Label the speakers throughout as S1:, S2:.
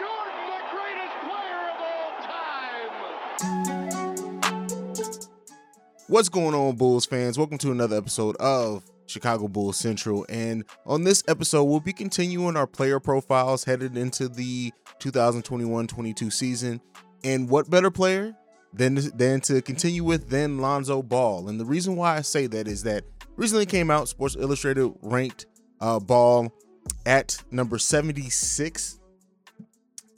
S1: Jordan, the greatest player of all time.
S2: What's going on, Bulls fans? Welcome to another episode of Chicago Bulls Central. And on this episode, we'll be continuing our player profiles headed into the 2021 22 season. And what better player than, than to continue with than Lonzo Ball? And the reason why I say that is that recently came out, Sports Illustrated ranked uh, Ball at number 76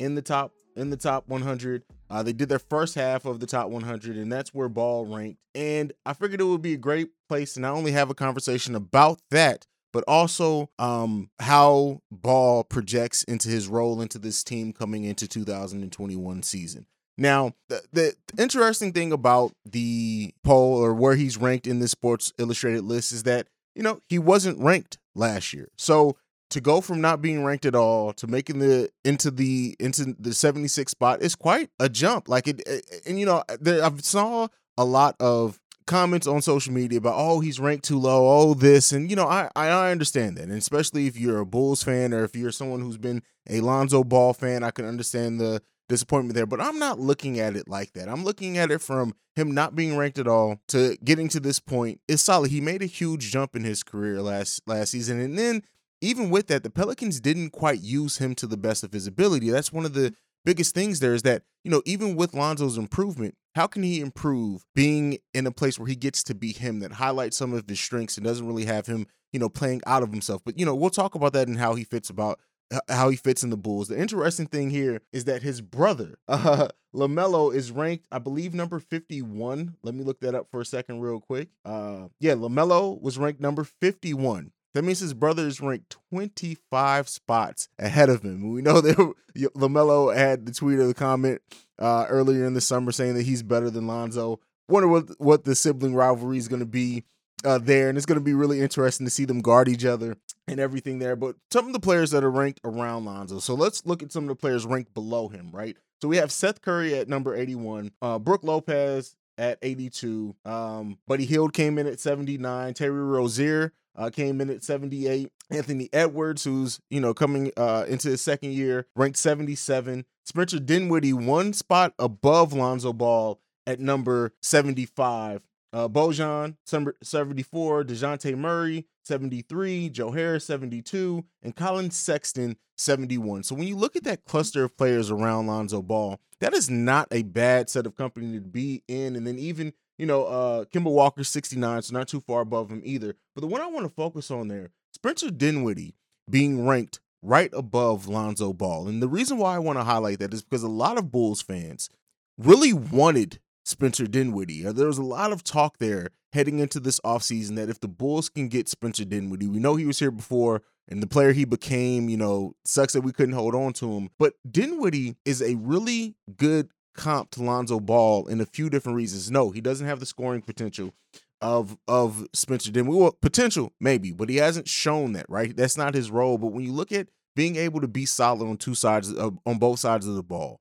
S2: in the top in the top 100. Uh, they did their first half of the top 100, and that's where Ball ranked. And I figured it would be a great place to not only have a conversation about that, but also um, how Ball projects into his role into this team coming into 2021 season. Now, the, the interesting thing about the poll or where he's ranked in this Sports Illustrated list is that, you know, he wasn't ranked last year. So to go from not being ranked at all to making the into the into the 76 spot is quite a jump. Like it and you know there, i saw a lot of comments on social media about oh he's ranked too low. Oh this. And you know i i understand that. And especially if you're a bulls fan or if you're someone who's been a lonzo ball fan i can understand the disappointment there. But i'm not looking at it like that. I'm looking at it from him not being ranked at all to getting to this point is solid. He made a huge jump in his career last last season. And then even with that, the Pelicans didn't quite use him to the best of his ability. That's one of the biggest things there is that, you know, even with Lonzo's improvement, how can he improve being in a place where he gets to be him that highlights some of his strengths and doesn't really have him, you know, playing out of himself? But, you know, we'll talk about that and how he fits about how he fits in the Bulls. The interesting thing here is that his brother, uh, LaMelo, is ranked, I believe, number 51. Let me look that up for a second, real quick. Uh, yeah, LaMelo was ranked number 51 that means his brother is ranked 25 spots ahead of him. We know that LaMelo had the tweet or the comment uh, earlier in the summer saying that he's better than Lonzo. Wonder what, what the sibling rivalry is going to be uh, there. And it's going to be really interesting to see them guard each other and everything there. But some of the players that are ranked around Lonzo. So let's look at some of the players ranked below him, right? So we have Seth Curry at number 81, uh, Brook Lopez at 82, um, Buddy Hield came in at 79, Terry Rozier uh, came in at 78. Anthony Edwards, who's you know coming uh, into his second year, ranked 77. Spencer Dinwiddie one spot above Lonzo Ball at number 75. Uh, Bojan 74, Dejounte Murray 73, Joe Harris 72, and Collin Sexton 71. So when you look at that cluster of players around Lonzo Ball, that is not a bad set of company to be in. And then even you know, uh, Kemba Walker 69, so not too far above him either. But the one I want to focus on there, Spencer Dinwiddie being ranked right above Lonzo Ball. And the reason why I want to highlight that is because a lot of Bulls fans really wanted Spencer Dinwiddie. Uh, there was a lot of talk there heading into this offseason that if the Bulls can get Spencer Dinwiddie, we know he was here before and the player he became, you know, sucks that we couldn't hold on to him. But Dinwiddie is a really good comp to Lonzo Ball in a few different reasons. No, he doesn't have the scoring potential of of Spencer Dinwiddie. Potential maybe, but he hasn't shown that. Right, that's not his role. But when you look at being able to be solid on two sides of, on both sides of the ball,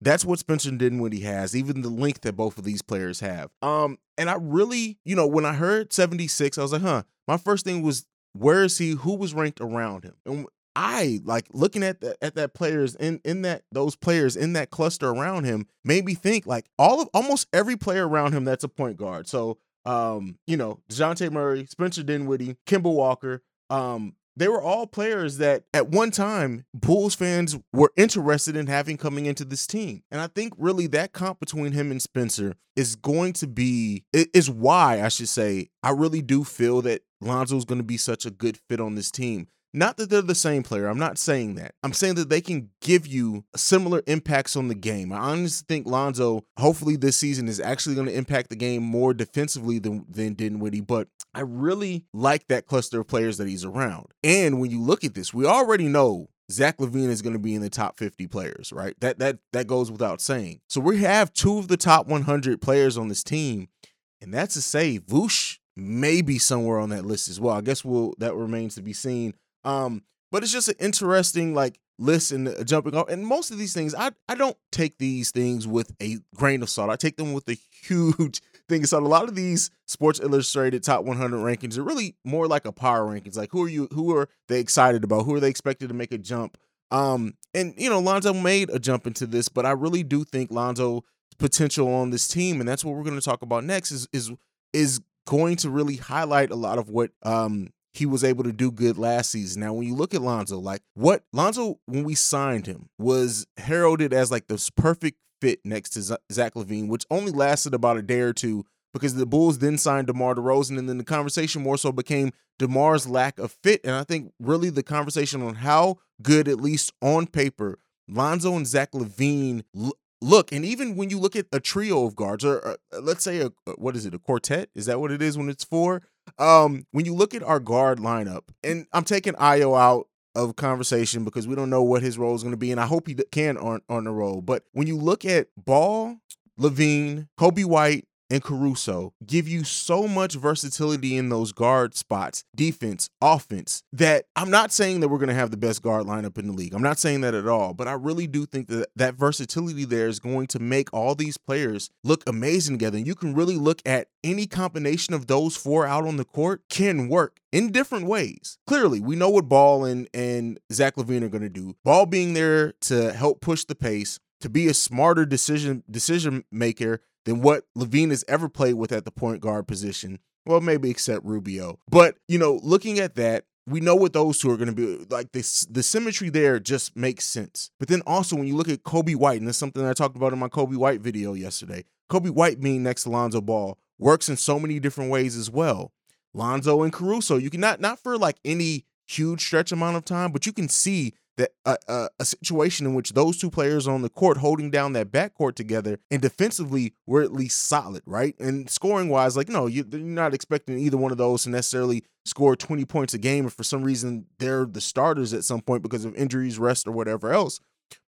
S2: that's what Spencer Dinwiddie has. Even the length that both of these players have. Um, and I really, you know, when I heard seventy six, I was like, huh. My first thing was where is he? Who was ranked around him? And I like looking at that at that players in in that those players in that cluster around him made me think like all of almost every player around him that's a point guard. So um, you know, DeJounte Murray, Spencer Dinwiddie, Kemba Walker, um, they were all players that at one time Bulls fans were interested in having coming into this team. And I think really that comp between him and Spencer is going to be is why I should say I really do feel that Lonzo is going to be such a good fit on this team not that they're the same player. I'm not saying that. I'm saying that they can give you similar impacts on the game. I honestly think Lonzo, hopefully this season, is actually going to impact the game more defensively than, than Dinwiddie. But I really like that cluster of players that he's around. And when you look at this, we already know Zach LaVine is going to be in the top 50 players, right? That that that goes without saying. So we have two of the top 100 players on this team, and that's to say, Vooch may be somewhere on that list as well. I guess we'll that remains to be seen. Um, but it's just an interesting like list and uh, jumping off. And most of these things, I I don't take these things with a grain of salt. I take them with a huge thing of salt. A lot of these Sports Illustrated top 100 rankings are really more like a power rankings. Like who are you? Who are they excited about? Who are they expected to make a jump? Um, and you know, Lonzo made a jump into this, but I really do think Lonzo's potential on this team, and that's what we're going to talk about next, is is is going to really highlight a lot of what um he was able to do good last season. Now, when you look at Lonzo, like what Lonzo, when we signed him, was heralded as like this perfect fit next to Zach LaVine, which only lasted about a day or two because the Bulls then signed DeMar DeRozan, and then the conversation more so became DeMar's lack of fit. And I think really the conversation on how good, at least on paper, Lonzo and Zach LaVine look. And even when you look at a trio of guards, or, or uh, let's say a what is it, a quartet? Is that what it is when it's four? Um, when you look at our guard lineup, and I'm taking Ayo out of conversation because we don't know what his role is going to be, and I hope he can on on the role. But when you look at Ball, LaVine, Coby White, and Caruso give you so much versatility in those guard spots, defense, offense, that I'm not saying that we're going to have the best guard lineup in the league. I'm not saying that at all, but I really do think that that versatility there is going to make all these players look amazing together. And you can really look at any combination of those four out on the court can work in different ways. Clearly, we know what Ball and, and Zach LaVine are going to do. Ball being there to help push the pace, to be a smarter decision decision maker than what LaVine has ever played with at the point guard position. Well, maybe except Rubio. But, you know, looking at that, we know what those two are going to be like this the symmetry there just makes sense but then also when you look at coby white and that's something i talked about in my coby white video yesterday coby white being next to lonzo ball works in so many different ways as well lonzo and caruso you can not not for like any huge stretch amount of time but you can see that uh, uh, a situation in which those two players on the court holding down that backcourt together and defensively were at least solid, right? And scoring wise, like no, you, are not expecting either one of those to necessarily score 20 points a game if for some reason they're the starters at some point because of injuries, rest, or whatever else.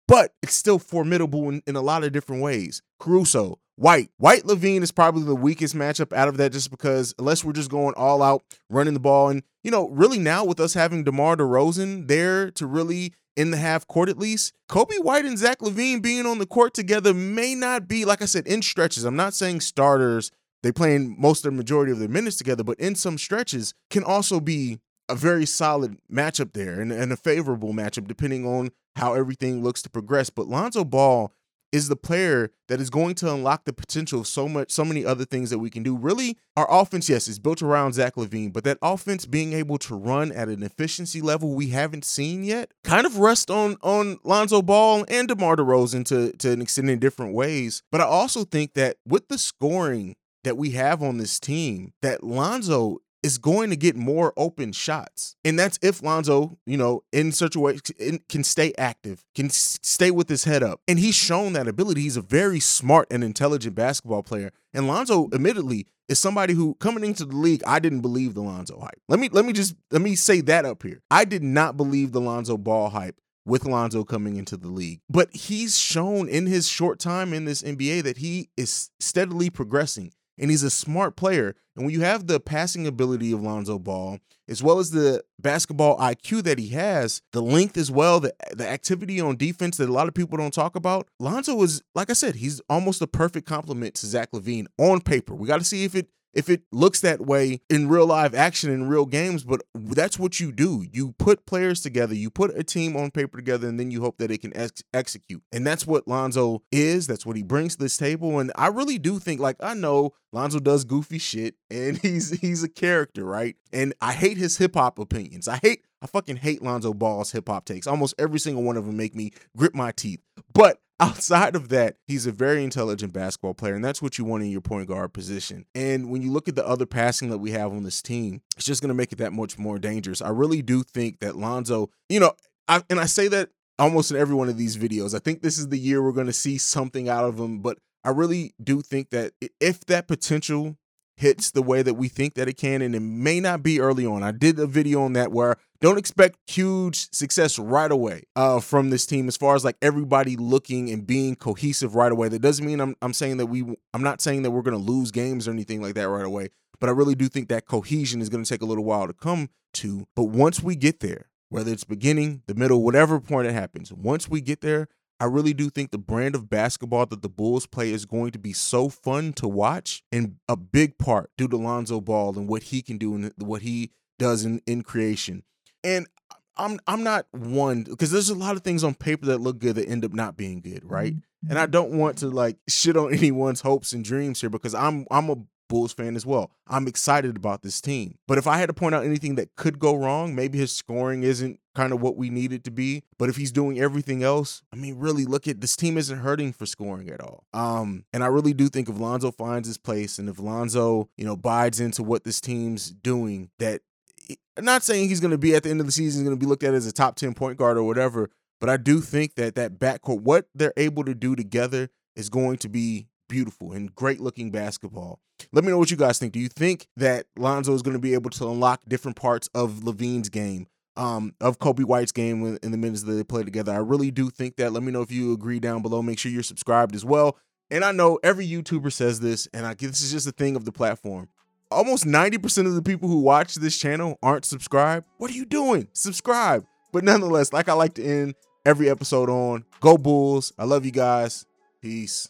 S2: But it's still formidable in, in a lot of different ways. Caruso, White. White LaVine is probably the weakest matchup out of that just because unless we're just going all out running the ball and you know, really now with us having DeMar DeRozan there to really in the half court at least, Coby White and Zach LaVine being on the court together may not be like I said in stretches. I'm not saying starters they playing most of the majority of their minutes together, but in some stretches can also be a very solid matchup there and, and a favorable matchup depending on how everything looks to progress. But Lonzo Ball is the player that is going to unlock the potential of so much, so many other things that we can do. Really, our offense, yes, is built around Zach LaVine, but that offense being able to run at an efficiency level we haven't seen yet, kind of rest on on Lonzo Ball and DeMar DeRozan to to an extent in different ways. But I also think that with the scoring that we have on this team, that Lonzo is going to get more open shots. And that's if Lonzo, you know, in such a way can stay active, can stay with his head up. And he's shown that ability. He's a very smart and intelligent basketball player. And Lonzo, admittedly, is somebody who coming into the league, I didn't believe the Lonzo hype. Let me let me just let me say that up here. I did not believe the Lonzo ball hype with Lonzo coming into the league. But he's shown in his short time in this NBA that he is steadily progressing and he's a smart player. And when you have the passing ability of Lonzo Ball, as well as the basketball IQ that he has, the length as well, the the activity on defense that a lot of people don't talk about, Lonzo is like I said, he's almost a perfect complement to Zach LaVine on paper. We got to see if it if it looks that way in real live action in real games, but that's what you do. You put players together, you put a team on paper together, and then you hope that it can ex- execute. And that's what Lonzo is. That's what he brings to this table. And I really do think, like, I know Lonzo does goofy shit, and he's he's a character, right? And I hate his hip hop opinions. I hate, I fucking hate Lonzo Ball's hip hop takes. Almost every single one of them make me grip my teeth. But outside of that, he's a very intelligent basketball player, and that's what you want in your point guard position. And when you look at the other passing that we have on this team, it's just going to make it that much more dangerous. I really do think that Lonzo, you know, I, and I say that almost in every one of these videos. I think this is the year we're going to see something out of him, but I really do think that if that potential hits the way that we think that it can, and it may not be early on. I did a video on that where don't expect huge success right away uh, from this team as far as like everybody looking and being cohesive right away. That doesn't mean I'm I'm saying that we I'm not saying that we're gonna lose games or anything like that right away. But I really do think that cohesion is gonna take a little while to come to. But once we get there, whether it's beginning, the middle, whatever point it happens, once we get there, I really do think the brand of basketball that the Bulls play is going to be so fun to watch, and a big part due to Lonzo Ball and what he can do and what he does in, in creation. And I'm I'm not one because there's a lot of things on paper that look good that end up not being good, right? Mm-hmm. And I don't want to like shit on anyone's hopes and dreams here because I'm I'm a Bulls fan as well. I'm excited about this team. But if I had to point out anything that could go wrong, maybe his scoring isn't kind of what we need it to be. But if he's doing everything else, I mean, really look at this team isn't hurting for scoring at all. Um, and I really do think if Lonzo finds his place and if Lonzo, you know, bides into what this team's doing, that I'm not saying he's going to be at the end of the season going to be looked at as a top 10 point guard or whatever, but I do think that that backcourt, what they're able to do together is going to be beautiful and great looking basketball. Let me know what you guys think. Do you think that Lonzo is going to be able to unlock different parts of LaVine's game, um, of Coby White's game in the minutes that they play together? I really do think that. Let me know if you agree down below. Make sure you're subscribed as well. And I know every YouTuber says this, and I this is just a thing of the platform. Almost 90% of the people who watch this channel aren't subscribed. What are you doing? Subscribe. But nonetheless, like I like to end every episode on, go Bulls. I love you guys. Peace.